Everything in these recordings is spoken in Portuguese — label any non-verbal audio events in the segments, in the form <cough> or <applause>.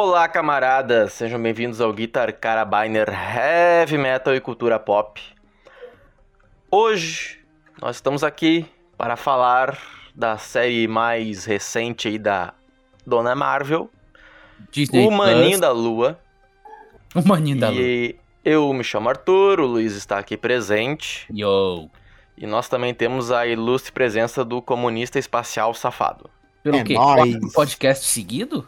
Olá, camaradas! Sejam bem-vindos ao Guitar Carabiner Heavy Metal e Cultura Pop. Hoje nós estamos aqui para falar da série mais recente aí da Dona Marvel, Disney O Maninho Plus. da Lua. O Maninho da Lua. E eu me chamo Arthur, o Luiz está aqui presente. Yo. E nós também temos a ilustre presença do comunista espacial safado. Pelo É quê? nóis. Quatro podcast seguido?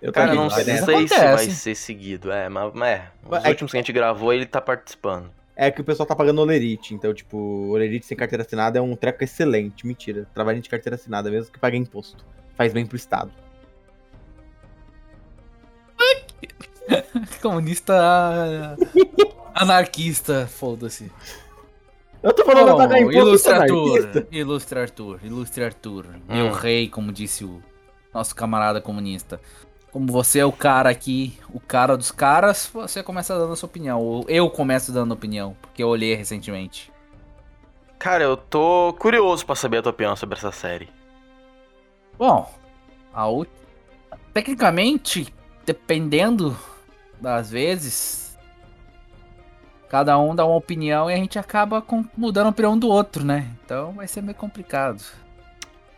Eu Cara, não mas sei se Acontece. vai ser seguido, é, mas é, os Mas é últimos que a gente gravou ele tá participando. É que o pessoal tá pagando olerite, então, tipo, olerite sem carteira assinada é um treco excelente. Mentira. Trabalho de carteira assinada, mesmo que pague imposto. Faz bem pro Estado. <laughs> Comunista anarquista, foda-se. Eu tô falando Bom, pagar imposto ilustre Arthur, ilustre Arthur, ilustre Arthur, meu Hum. rei, como disse o nosso camarada comunista. Como você é o cara aqui, o cara dos caras, você começa dando a sua opinião. Ou eu começo dando opinião, porque eu olhei recentemente. Cara, eu tô curioso pra saber a tua opinião sobre essa série. Bom, a ult- tecnicamente, dependendo das vezes, cada um dá uma opinião e a gente acaba com- mudando a opinião do outro, né? Então vai ser meio complicado.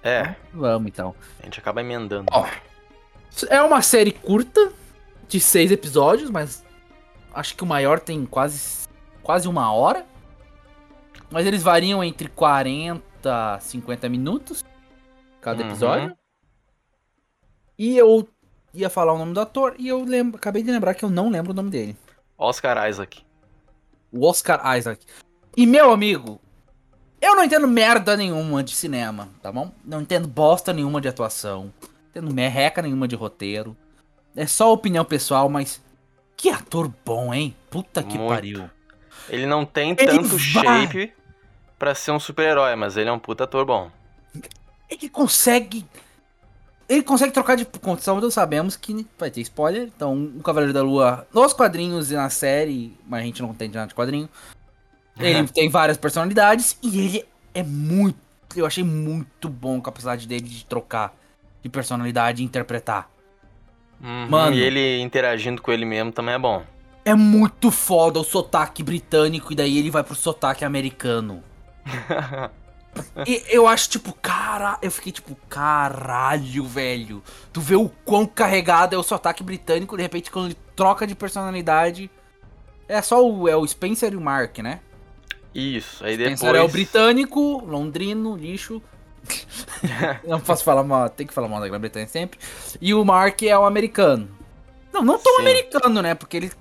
É, Vamos então. a gente acaba emendando. É uma série curta, de seis episódios, mas acho que o maior tem quase, quase uma hora. Mas eles variam entre 40 a 50 minutos cada Uhum. episódio. E eu ia falar o nome do ator e eu lembro, acabei de lembrar que eu não lembro o nome dele. Oscar Isaac. O Oscar Isaac. E meu amigo, eu não entendo merda nenhuma de cinema, tá bom? Não entendo bosta nenhuma de atuação. Não entendo merreca nenhuma de roteiro. É só opinião pessoal, mas que ator bom, hein? Puta que Muito. pariu. Ele não tem Ele tanto vai- shape pra ser um super-herói, mas ele é um puta ator bom. Ele consegue. Ele consegue trocar de condição, todos sabemos que vai ter spoiler. Então, o Cavaleiro da Lua, nos quadrinhos e na série, mas a gente não tem nada de quadrinho. Ele <laughs> tem várias personalidades e ele é muito. Eu achei muito bom a capacidade dele de trocar de personalidade e interpretar. Uhum, Mano. E ele interagindo com ele mesmo também é bom. É muito foda o sotaque britânico e daí ele vai pro sotaque americano. <laughs> E eu acho, tipo, cara. Eu fiquei tipo, caralho, velho. Tu vê o quão carregado é o sotaque britânico, de repente, quando ele troca de personalidade. É só o, é o Spencer e o Mark, né? Isso, aí depois... Spencer é o britânico, londrino, lixo. <laughs> não posso falar mal, tem que falar mal da Grã-Bretanha sempre. E o Mark é o americano. Não, não tão Sim. americano, né? Porque ele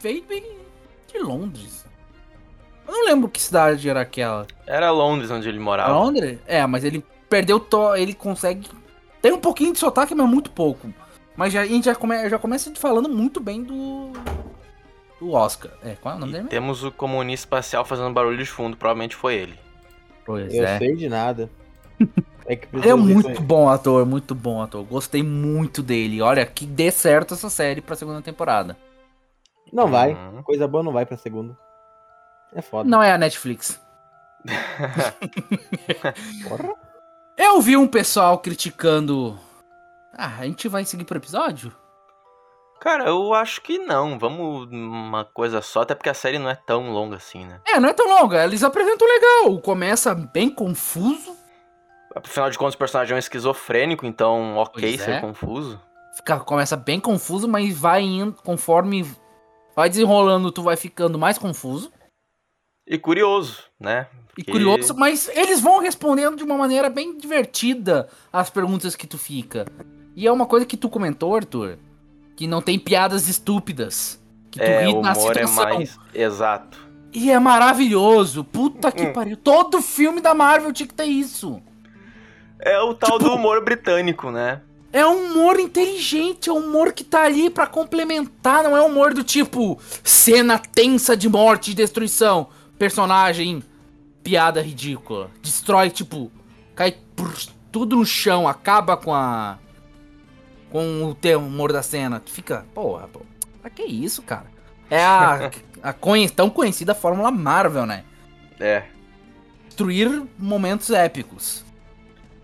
veio bem de Londres. Eu não lembro que cidade era aquela. Era Londres onde ele morava. Londres? É, mas ele perdeu to... ele consegue tem um pouquinho de sotaque, mas muito pouco. Mas já, a gente já, come... já começa falando muito bem do do Oscar. É, qual é o nome E dele? temos o comunista espacial fazendo barulho de fundo, provavelmente foi ele. Pois Eu é. sei de nada. É que Ele é muito bom ator, muito bom ator. Gostei muito dele. Olha, que dê certo essa série pra segunda temporada. Não vai. Uhum. Coisa boa não vai pra segunda. É foda. Não é a Netflix. <laughs> Porra. Eu vi um pessoal criticando. Ah, a gente vai seguir pro episódio? Cara, eu acho que não. Vamos uma coisa só, até porque a série não é tão longa assim, né? É, não é tão longa. Eles apresentam legal. Começa bem confuso. Afinal de contas, o personagem é um esquizofrênico, então ok Pois ser é. confuso. Fica, começa bem confuso, mas vai indo conforme vai desenrolando, tu vai ficando mais confuso. E curioso, né? E Porque- curioso, mas eles vão respondendo de uma maneira bem divertida as perguntas que tu fica. E é uma coisa que tu comentou, Arthur, que não tem piadas estúpidas. Que tu É, ri na é situação. mais. Exato. E é maravilhoso. Puta que Hum. pariu. Todo filme da Marvel tinha que ter isso. É o tal Tipo- do humor britânico, né? É um humor inteligente, é um humor que tá ali pra complementar, não é um humor do tipo cena tensa de morte e destruição, personagem piada ridícula, destrói tipo, cai tudo no chão, acaba com a com o teu humor da cena. Tu fica, porra, pô, pra que isso, cara? É a, <laughs> a conhe- tão conhecida Fórmula Marvel, né? É. Destruir momentos épicos.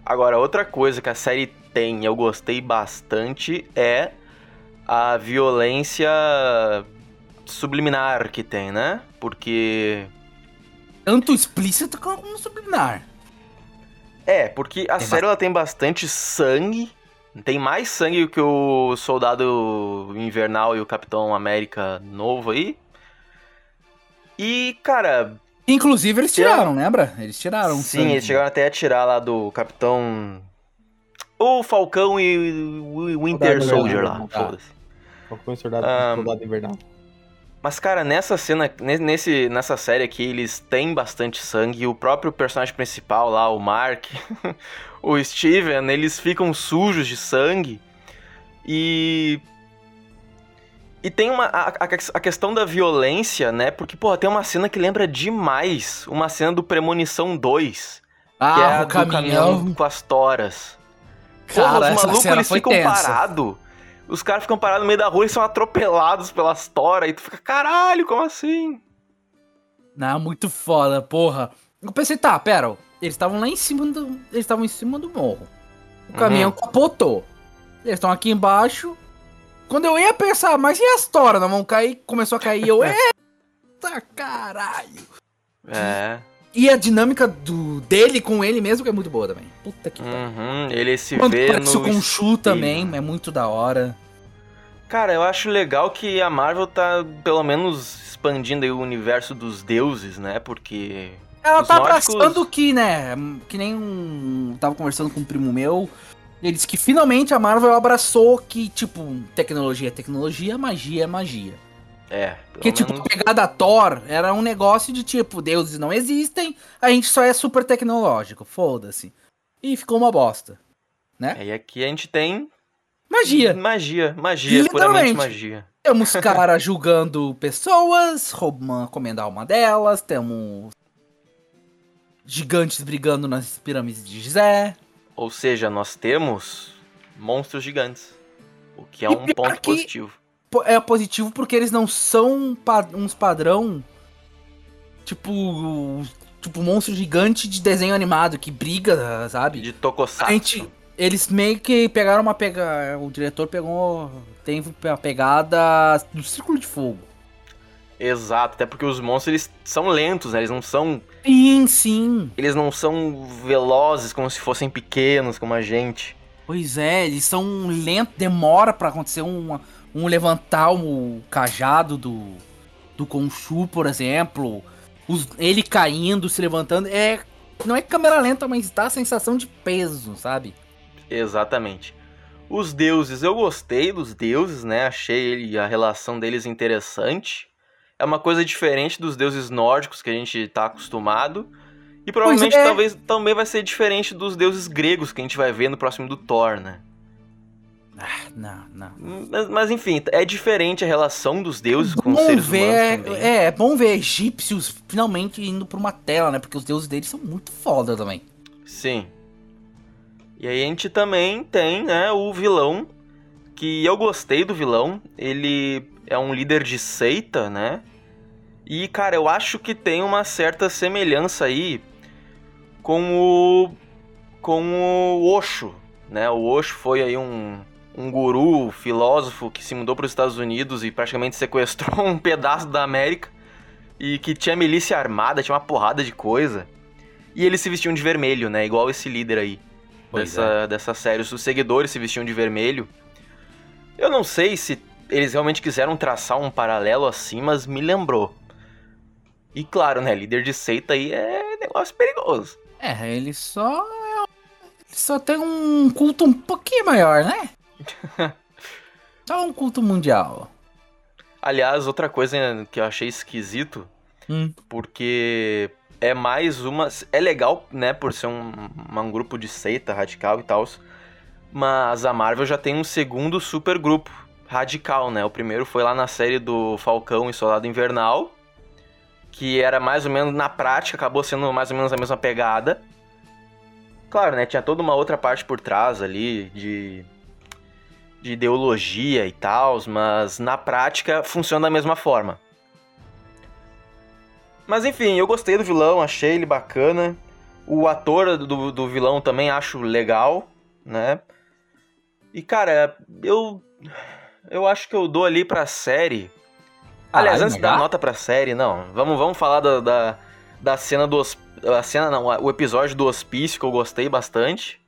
Agora, outra coisa que a série tem e eu gostei bastante é a violência subliminar que tem, né? Porque. Tanto explícito como subliminar. É, porque a Tem série ela tem bastante sangue. Tem mais sangue que o Soldado Invernal e o Capitão América novo aí. E, cara, Inclusive, eles tiraram, lembra? Eles tiraram. sim, sangue. eles chegaram até a tirar lá do Capitão. O Falcão e o Winter Soldier lá, tá. foda-se. Qual foi o soldado, Ah, soldado invernal? Mas, cara, nessa cena, ne- nesse, nessa série aqui, eles têm bastante sangue. O próprio personagem principal lá, o Mark, <laughs> o Steven, eles ficam sujos de sangue. E. E tem uma. A, a- questão da violência, né? Porque, pô, tem uma cena que lembra demais uma cena do Premonição 2. que é Ah, o do caminhão. com as toras. Porra, Cara, os essa malucos eles ficam parados. Os caras ficam parados no meio da rua e são atropelados pelas toras. E tu fica, caralho, como assim? Não, muito foda, porra. Eu pensei, tá, pera, eles estavam lá em cima do. Eles estavam em cima do morro. O caminhão capotou. Eles estão aqui embaixo. Quando eu ia pensar, mas e as toras? Não vão cair? Começou a cair. Eu, <laughs> eita caralho. É. E a dinâmica do, dele com ele mesmo que é muito boa também. Puta que pariu. Uhum, ele se Quando vê no... Khonshu também, é muito da hora. Cara, eu acho legal que a Marvel tá, pelo menos, expandindo aí o universo dos deuses, né? Porque... Ela tá nórdicos- abraçando que, né? Que nem um. Tava conversando com um primo meu. Ele disse que finalmente a Marvel abraçou que, tipo, tecnologia é tecnologia, magia é magia. É, Porque, tipo, menos... a pegada Thor era um negócio de tipo, deuses não existem, a gente só é super tecnológico, foda-se. E ficou uma bosta. É, e aqui a gente tem... Magia. Magia, magia, puramente magia. Temos <laughs> caras julgando pessoas, roubando, comendo a alma delas, temos gigantes brigando nas pirâmides de Gizé. Ou seja, nós temos monstros gigantes. O que é E um ponto positivo. Po- É positivo porque eles não são uns padrão tipo tipo monstro gigante de desenho animado que briga, sabe? De Tokusatsu. A gente, eles meio que pegaram uma pega, o diretor pegou tem uma pegada do Círculo de Fogo. Exato, até porque os monstros eles são lentos, né? Eles não são, Sim, sim. eles não são velozes como se fossem pequenos como a gente. Pois é, eles são lentos, demora pra acontecer um, um levantar o cajado do do Khonshu, por exemplo, os- ele caindo, se levantando, é não é câmera lenta, mas dá a sensação de peso, sabe? Exatamente. Os deuses, eu gostei dos deuses, né? Achei ele, a relação deles interessante. É uma coisa diferente dos deuses nórdicos que a gente tá acostumado. E provavelmente é. talvez também vai ser diferente dos deuses gregos que a gente vai ver no próximo do Thor, né? Ah, não, não. Mas, mas, enfim, é diferente a relação dos deuses com os seres ver, humanos é, é bom ver egípcios finalmente indo pra uma tela, né? Porque os deuses deles são muito foda também. Sim. E aí a gente também tem, né, o vilão, que eu gostei do vilão. Ele é um líder de seita, né? E, cara, eu acho que tem uma certa semelhança aí com o. com o Osho, né? O Osho foi aí um, um guru, filósofo que se mudou para os Estados Unidos e praticamente sequestrou <laughs> um pedaço da América. E que tinha milícia armada, tinha uma porrada de coisa. E eles se vestiam de vermelho, né? Igual esse líder aí. Pois Dessa, dessa série. Os seguidores se vestiam de vermelho. Eu não sei se eles realmente quiseram traçar um paralelo assim, mas me lembrou. E claro, né? Líder de seita aí é negócio perigoso. É, ele só. Ele só tem um culto um pouquinho maior, né? <laughs> só um culto mundial. Aliás, outra coisa que eu achei esquisito, Hum. porque é mais uma. É legal, né, por ser um, um grupo de seita radical e tal. Mas a Marvel já tem um segundo super grupo radical, né? O primeiro foi lá na série do Falcão e Soldado Invernal, que era mais ou menos na prática, acabou sendo mais ou menos a mesma pegada. Claro, né? Tinha toda uma outra parte por trás ali de, de ideologia e tal, mas na prática funciona da mesma forma. Mas enfim, eu gostei do vilão, achei ele bacana. O ator do, do vilão também acho legal, né? E cara, eu. Eu acho que eu dou ali pra série. Aliás, Caralho, antes da nota pra série, não. Vamos, vamos falar da, da, da cena do A cena não, o episódio do hospício que eu gostei bastante.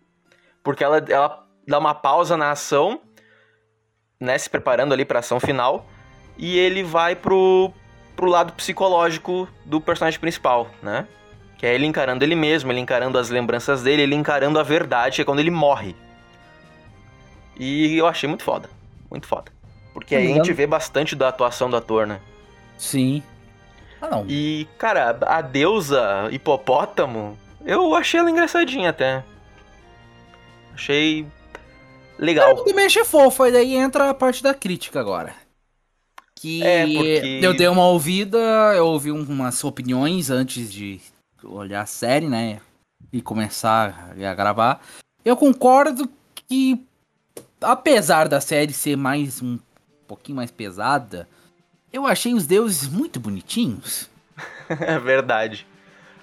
Porque ela, ela dá uma pausa na ação, né? Se preparando ali pra ação final. E ele vai pro, pro lado psicológico do personagem principal, né? Que é ele encarando ele mesmo, ele encarando as lembranças dele, ele encarando a verdade, que é quando ele morre. E eu achei muito foda. Muito foda. Porque aí a gente vê bastante da atuação do ator, né? Sim. Ah, não. E, cara, a deusa hipopótamo, eu achei ela engraçadinha até. Achei legal. Eu também achei fofo, aí daí entra a parte da crítica agora. Que É, porque- eu dei uma ouvida, eu ouvi um- umas opiniões antes de olhar a série, né? E começar a gravar. Eu concordo que, apesar da série ser mais um pouquinho mais pesada, eu achei os deuses muito bonitinhos. <laughs> É verdade.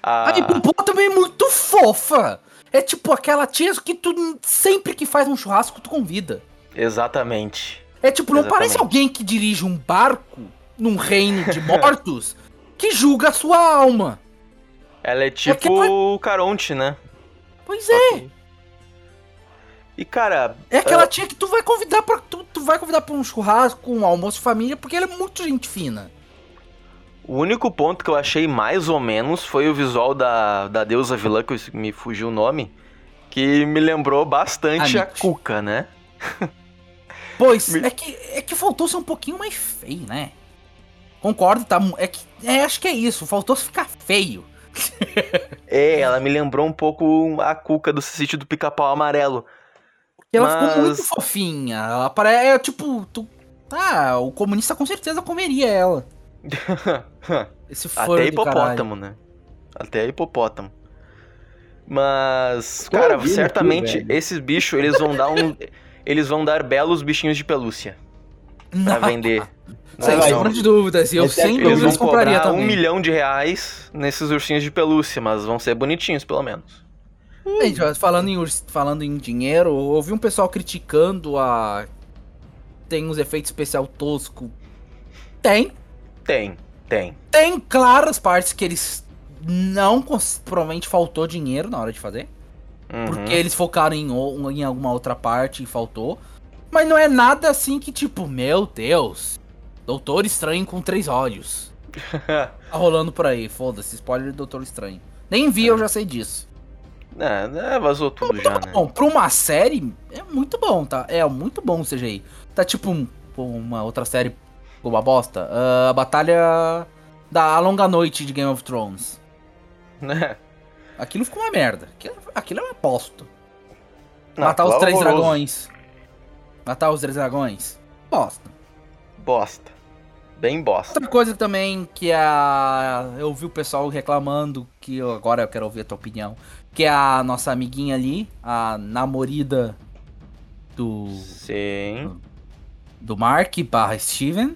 A... A hipopótamo é muito fofa. É tipo aquela tia que tu sempre que faz um churrasco tu convida. Exatamente. É tipo, não Exatamente. parece alguém que dirige um barco num reino de mortos <laughs> que julga a sua alma. Ela é tipo foi- o Caronte, né? Pois é. E, cara, É aquela tia que tu vai convidar para tu, tu vai convidar para um churrasco, um almoço de família, porque ela é muito gente fina. o único ponto que eu achei mais ou menos foi o visual da, da deusa vilã, que me fugiu o nome, que me lembrou bastante a Amit. Cuca, né? <laughs> Pois, Me- é que é que faltou ser um pouquinho mais feio, né? Concordo, tá? É que é, acho que é isso, faltou ficar feio. <laughs> É, ela me lembrou um pouco a Cuca do sítio do Pica-Pau Amarelo. Porque ela Mas- ficou muito fofinha. Ela parece é tipo, tu, ah, o comunista com certeza comeria ela. <laughs> Esse fã Até hipopótamo, né? Até hipopótamo. Mas, Tô cara, aqui, certamente velho. esses bichos, eles vão dar um. <laughs> eles vão dar belos bichinhos de pelúcia pra Não, vender. <laughs> Sem Não, sombra de dúvidas. Eu Esse é sem aquele- Eles dúvidas vão compraria cobrar um também. milhão de reais nesses ursinhos de pelúcia, mas vão ser bonitinhos, pelo menos. Gente, ó, falando em, falando em dinheiro, eu ouvi um pessoal criticando a. Tem uns efeitos especial tosco. Tem. Tem, tem. Tem claras partes que eles não. Provavelmente faltou dinheiro na hora de fazer. Uhum. Porque eles focaram em, em alguma outra parte e faltou. Mas não é nada assim que, tipo, meu Deus. Doutor Estranho com três olhos. <laughs> Tá rolando por aí. Foda-se, spoiler do Doutor Estranho. Nem vi, eu já sei disso. É, é, vazou tudo já, né? Bom, pra uma série, é muito bom, tá? É muito bom o CGI. Tá tipo um- uma outra série, uma bosta. ah, a Batalha da Longa Noite de Game of Thrones. Né? <laughs> Aquilo ficou uma merda. Aquilo, aquilo é uma bosta. Não, Matar os é três horroroso. dragões. Matar os três dragões. Bosta. Bosta. Bem bosta. Outra coisa também que a. Eu vi o pessoal reclamando, que eu- agora eu quero ouvir a tua opinião. Que é a nossa amiguinha ali, a namorida do. Sim. do Mark barra Steven.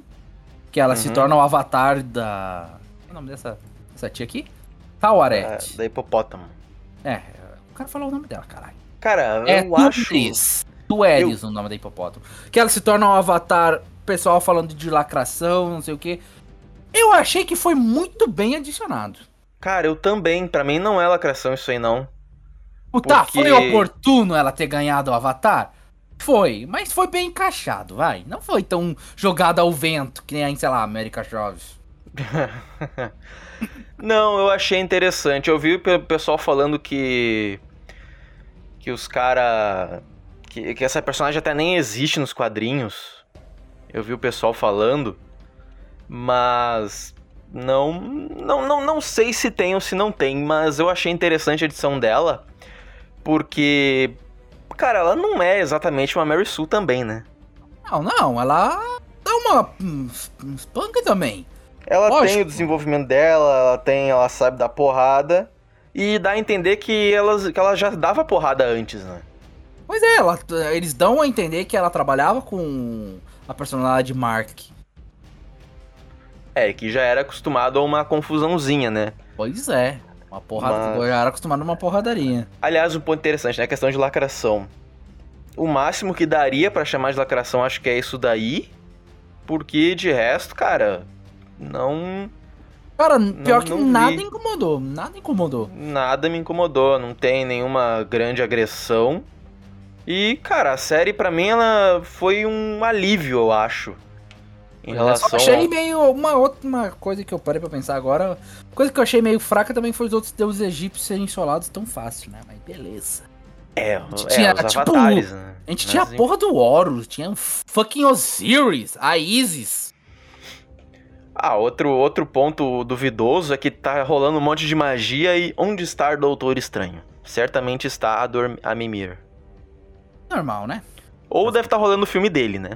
Que ela se Uhum. torna o avatar da. Qual é o nome dessa, dessa tia aqui? É, Tawaret. da hipopótamo. É, o cara falou o nome dela, caralho. Cara, É eu acho. Tueris. Tueris o nome da hipopótamo. Que ela se torna um avatar, pessoal falando de lacração, não sei o que. Eu achei que foi muito bem adicionado. Cara, eu também. Pra mim não é lacração isso aí, não. Tá, Porque- foi oportuno ela ter ganhado o Avatar? Foi, mas foi bem encaixado, vai. Não foi tão jogado ao vento, que nem, sei lá, América Chaves. <laughs> Não, eu achei interessante. Eu vi o pe- pessoal falando que. Que os cara. Que, que essa personagem até nem existe nos quadrinhos. Eu vi o pessoal falando. Mas. Não, não, não, não sei se tem ou se não tem, mas eu achei interessante a edição dela. Porque. Cara, ela não é exatamente uma Mary Sue também, né? Não, não, ela dá uma. uns uns punk também. Ela Lógico. tem o desenvolvimento dela, ela tem, ela sabe dar porrada. E dá a entender que, elas, que ela já dava porrada antes, né? Pois é, ela, eles dão a entender que ela trabalhava com a personalidade Mark. É, que já era acostumado a uma confusãozinha, né? Pois é. Uma porrada. Mas- já era acostumado a uma porradaria. Aliás, um ponto interessante, né? A questão de lacração. o máximo que daria pra chamar de lacração acho que é isso daí. Porque de resto, cara, não. Cara, pior Não- que não nada vi. incomodou. Nada incomodou. Nada me incomodou, não tem nenhuma grande agressão. E, cara, a série pra mim ela foi um alívio, eu acho. Em Eu relação achei ao... meio. Uma outra coisa que eu parei pra pensar agora. Coisa que eu achei meio fraca também foi os outros deuses egípcios serem insolados tão fácil, né? Mas beleza. É, gente é, tinha, os tipo, avatares, né? A gente Mas, tinha a porra do Horus, tinha o fucking Osiris, a Isis. Ah, outro, outro ponto duvidoso é que tá rolando um monte de magia e onde está o Doutor Estranho? Certamente está a, Dor a Mimir. Normal, né? Ou deve estar rolando o filme dele, né?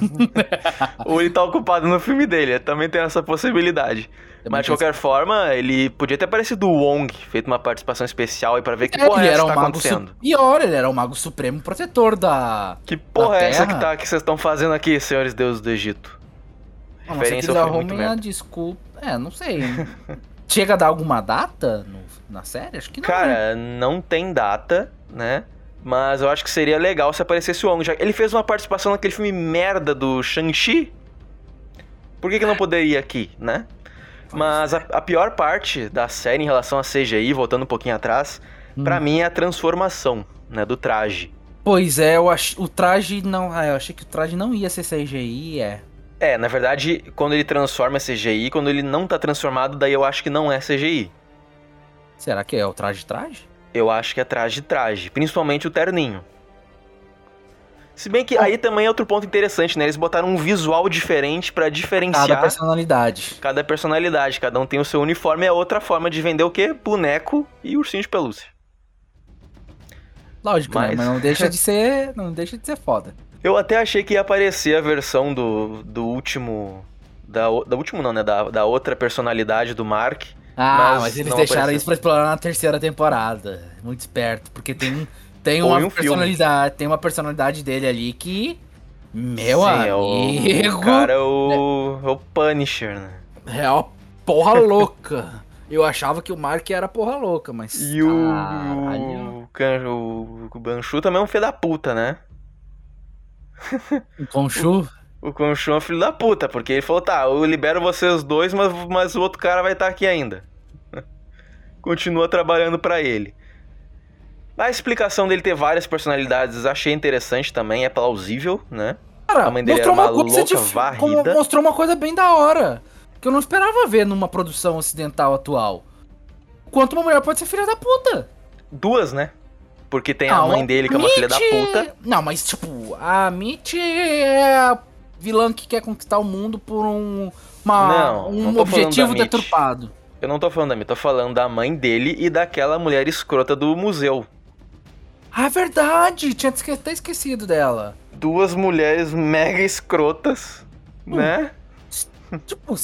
<laughs> Ou ele tá ocupado no filme dele, também tem essa possibilidade. Mas de qualquer forma, ele podia ter aparecido o Wong, feito uma participação especial aí pra ver que É, porra é essa era que tá mago acontecendo. su... Pior, ele era o mago supremo protetor da. Que porra Da é essa que, tá, que vocês estão fazendo aqui, senhores deuses do Egito? Não, mas Referência ao filme muito arrumem a desculpa. É, não sei. Chega a dar alguma data no- na série? Acho que não. né? Cara, não tem data, né? Mas eu acho que seria legal se aparecesse o Wong. Já... Ele fez uma participação naquele filme merda do Shang-Chi. Por que, que não poderia aqui, né? Mas a, a pior parte da série em relação a CGI, voltando um pouquinho atrás, Hum. pra mim é a transformação, né, do traje. Pois é, eu ach... o traje não. Ah, eu achei que o traje não ia ser CGI, é. É, na verdade, quando ele transforma CGI, quando ele não tá transformado, daí eu acho que não é CGI. Será que é o traje traje? Eu acho que é traje de traje, principalmente o terninho. Se bem que aí também é outro ponto interessante, né? Eles botaram um visual diferente pra diferenciar Cada personalidade. cada personalidade. Cada um tem o seu uniforme, é outra forma de vender o quê? Boneco e ursinho de pelúcia. Lógico, né? Mas- Mas não deixa <laughs> de ser. Não deixa de ser foda. Eu até achei que ia aparecer a versão do, do último. Da, da último não, né? Da, da outra personalidade do Mark. Ah, Mas mas, eles deixaram apareceu. isso pra explorar na terceira temporada. Muito esperto, porque tem, tem uma um filme. personalidade, tem uma personalidade dele ali que meu Sim, é amigo, o, o cara é o, é o Punisher, né? é uma porra louca. Eu achava que o Mark era porra louca, mas E o, caralho. o, o, o Banshu também é um filho da puta, né? O Khonshu, O Khonshu é um filho da puta, porque ele falou, tá, eu libero vocês dois, mas, mas o outro cara vai estar aqui ainda. Continua trabalhando pra ele. A explicação dele ter várias personalidades achei interessante também, é plausível, né? cara, a mãe dele mostrou uma uma coisa de louca como- varrida. mostrou uma coisa bem da hora, que eu não esperava ver numa produção ocidental atual. Quanto uma mulher pode ser filha da puta. Duas, né? Porque tem a Ah, mãe dele que é uma filha da Mitch- puta. Não, mas tipo, a Mitch é a vilã que quer conquistar o mundo por um, uma- Não, um não objetivo Mitch. deturpado. Eu não tô falando da mim, tô falando da mãe dele e daquela mulher escrota do museu. Ah, é verdade! Tinha até esquecido dela. Duas mulheres mega escrotas, Hum. né? Tipo,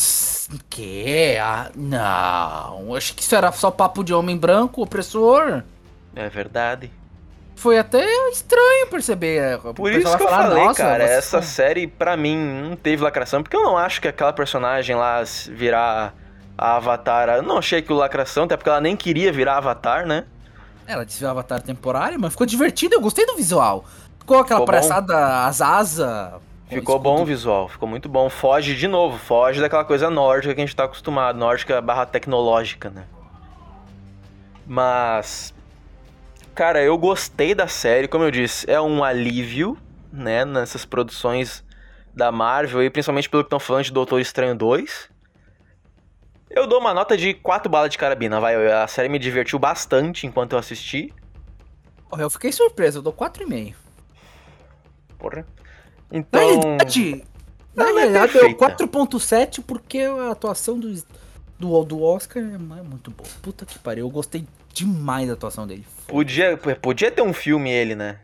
que? Ah, não, acho que isso era só papo de homem branco, opressor. É verdade. Foi até estranho perceber. é, Por isso que eu falar, falei, "Nossa, cara, essa série pra mim não teve lacração, porque eu não acho que aquela personagem lá virar a Avatar, eu não achei aquilo lacração, até porque ela nem queria virar Avatar, né? Ela o avatar temporário, mas ficou divertido, eu gostei do visual. Ficou aquela Ficou palhaçada, as asas. Ficou bom o visual, ficou muito bom. Foge de novo, foge daquela coisa nórdica que a gente tá acostumado, nórdica barra tecnológica, né? Mas. Cara, eu gostei da série, como eu disse, é um alívio, né, nessas produções da Marvel, e principalmente pelo que estão falando de Doutor Estranho 2. Eu dou uma nota de 4 balas de carabina, vai. A série me divertiu bastante enquanto eu assisti. Eu fiquei surpreso, eu dou 4,5. Porra. Na Então. realidade, na Ela é realidade deu perfeita. 4.7 porque a atuação do, do, do Oscar é muito boa. Puta que pariu, eu gostei demais da atuação dele. Podia, podia ter um filme ele, né?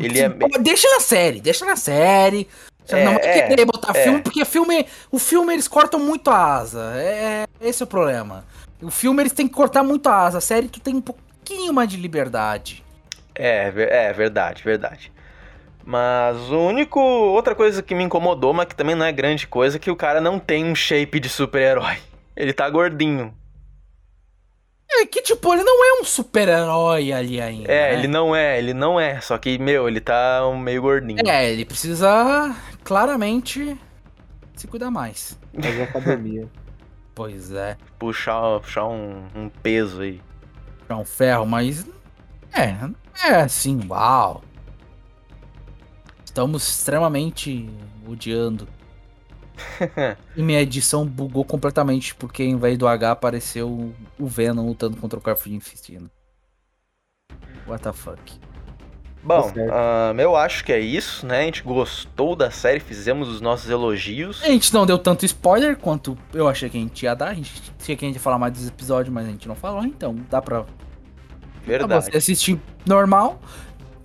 Ele é. Deixa na série, deixa na série. Você É, não vai é, querer botar é. filme, porque filme, o filme eles cortam muito a asa. É, esse é o problema. O filme eles têm que cortar muito a asa. A série tu tem um pouquinho mais de liberdade. É, é verdade, verdade. Mas o único. Outra coisa que me incomodou, mas que também não é grande coisa, é que o cara não tem um shape de super-herói. Ele tá gordinho. É que, tipo, ele não é um super-herói ali ainda. É, né? ele não é, ele não é. Só que, meu, ele tá um meio gordinho. É, ele precisa claramente se cuidar mais. Fazer academia. <laughs> Pois é. Puxar, puxar um, um peso aí. É um ferro, mas. É, é assim, uau. Estamos extremamente odiando. <laughs> e minha edição bugou completamente, porque ao invés do H apareceu o Venom lutando contra o Carnificina. What the fuck? Bom, Tá ahn, eu acho que é isso, né? A gente gostou da série, fizemos os nossos elogios. A gente não deu tanto spoiler quanto eu achei que a gente ia dar. A gente tinha que a gente ia falar mais dos episódios, mas a gente não falou, então dá pra pra Verdade. você assistir normal.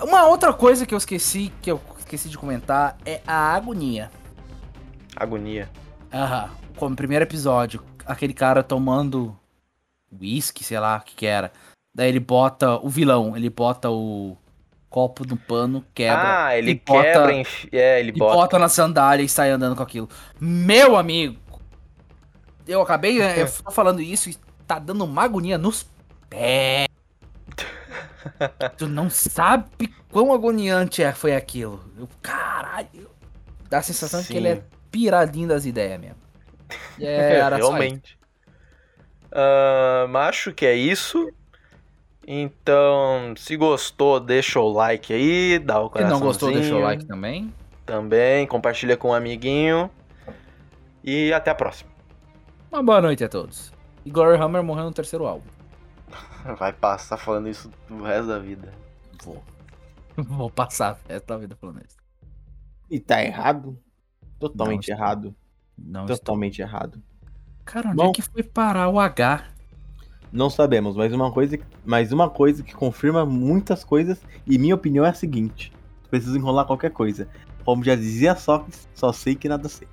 Uma outra coisa que eu esqueci, que eu esqueci de comentar, é a agonia. Agonia. Aham. Como primeiro episódio, aquele cara tomando whisky, sei lá o que que era. Daí ele bota o vilão, ele bota o copo no pano, quebra. ah, ele e bota- quebra, enfi- é, ele bota. bota na sandália e sai andando com aquilo. Meu amigo! Eu acabei, <laughs> eu falando isso e tá dando uma agonia nos pés. <laughs> tu não sabe quão agoniante é, foi aquilo. Eu, caralho. Dá a sensação de que ele é Sim. Piradinho das ideias mesmo. <laughs> É. Realmente. Ahn, acho que é isso. Então, se gostou, deixa o like aí, dá o Se coraçãozinho. não gostou, deixa o like também. Também, compartilha com um amiguinho. E até a próxima. Uma boa noite a todos. E Glory Hammer morreu no terceiro álbum. <laughs> Vai passar falando isso o resto da vida. Vou. <laughs> Vou passar o resto da vida falando isso. E tá errado? Totalmente Não, errado. Não estou. Totalmente errado. Cara, onde Bom. é que foi parar o H? Não sabemos, mas uma coisa, mas uma coisa que confirma muitas coisas, e minha opinião é a seguinte: preciso enrolar qualquer coisa. Como já dizia Sócrates, só sei que nada sei.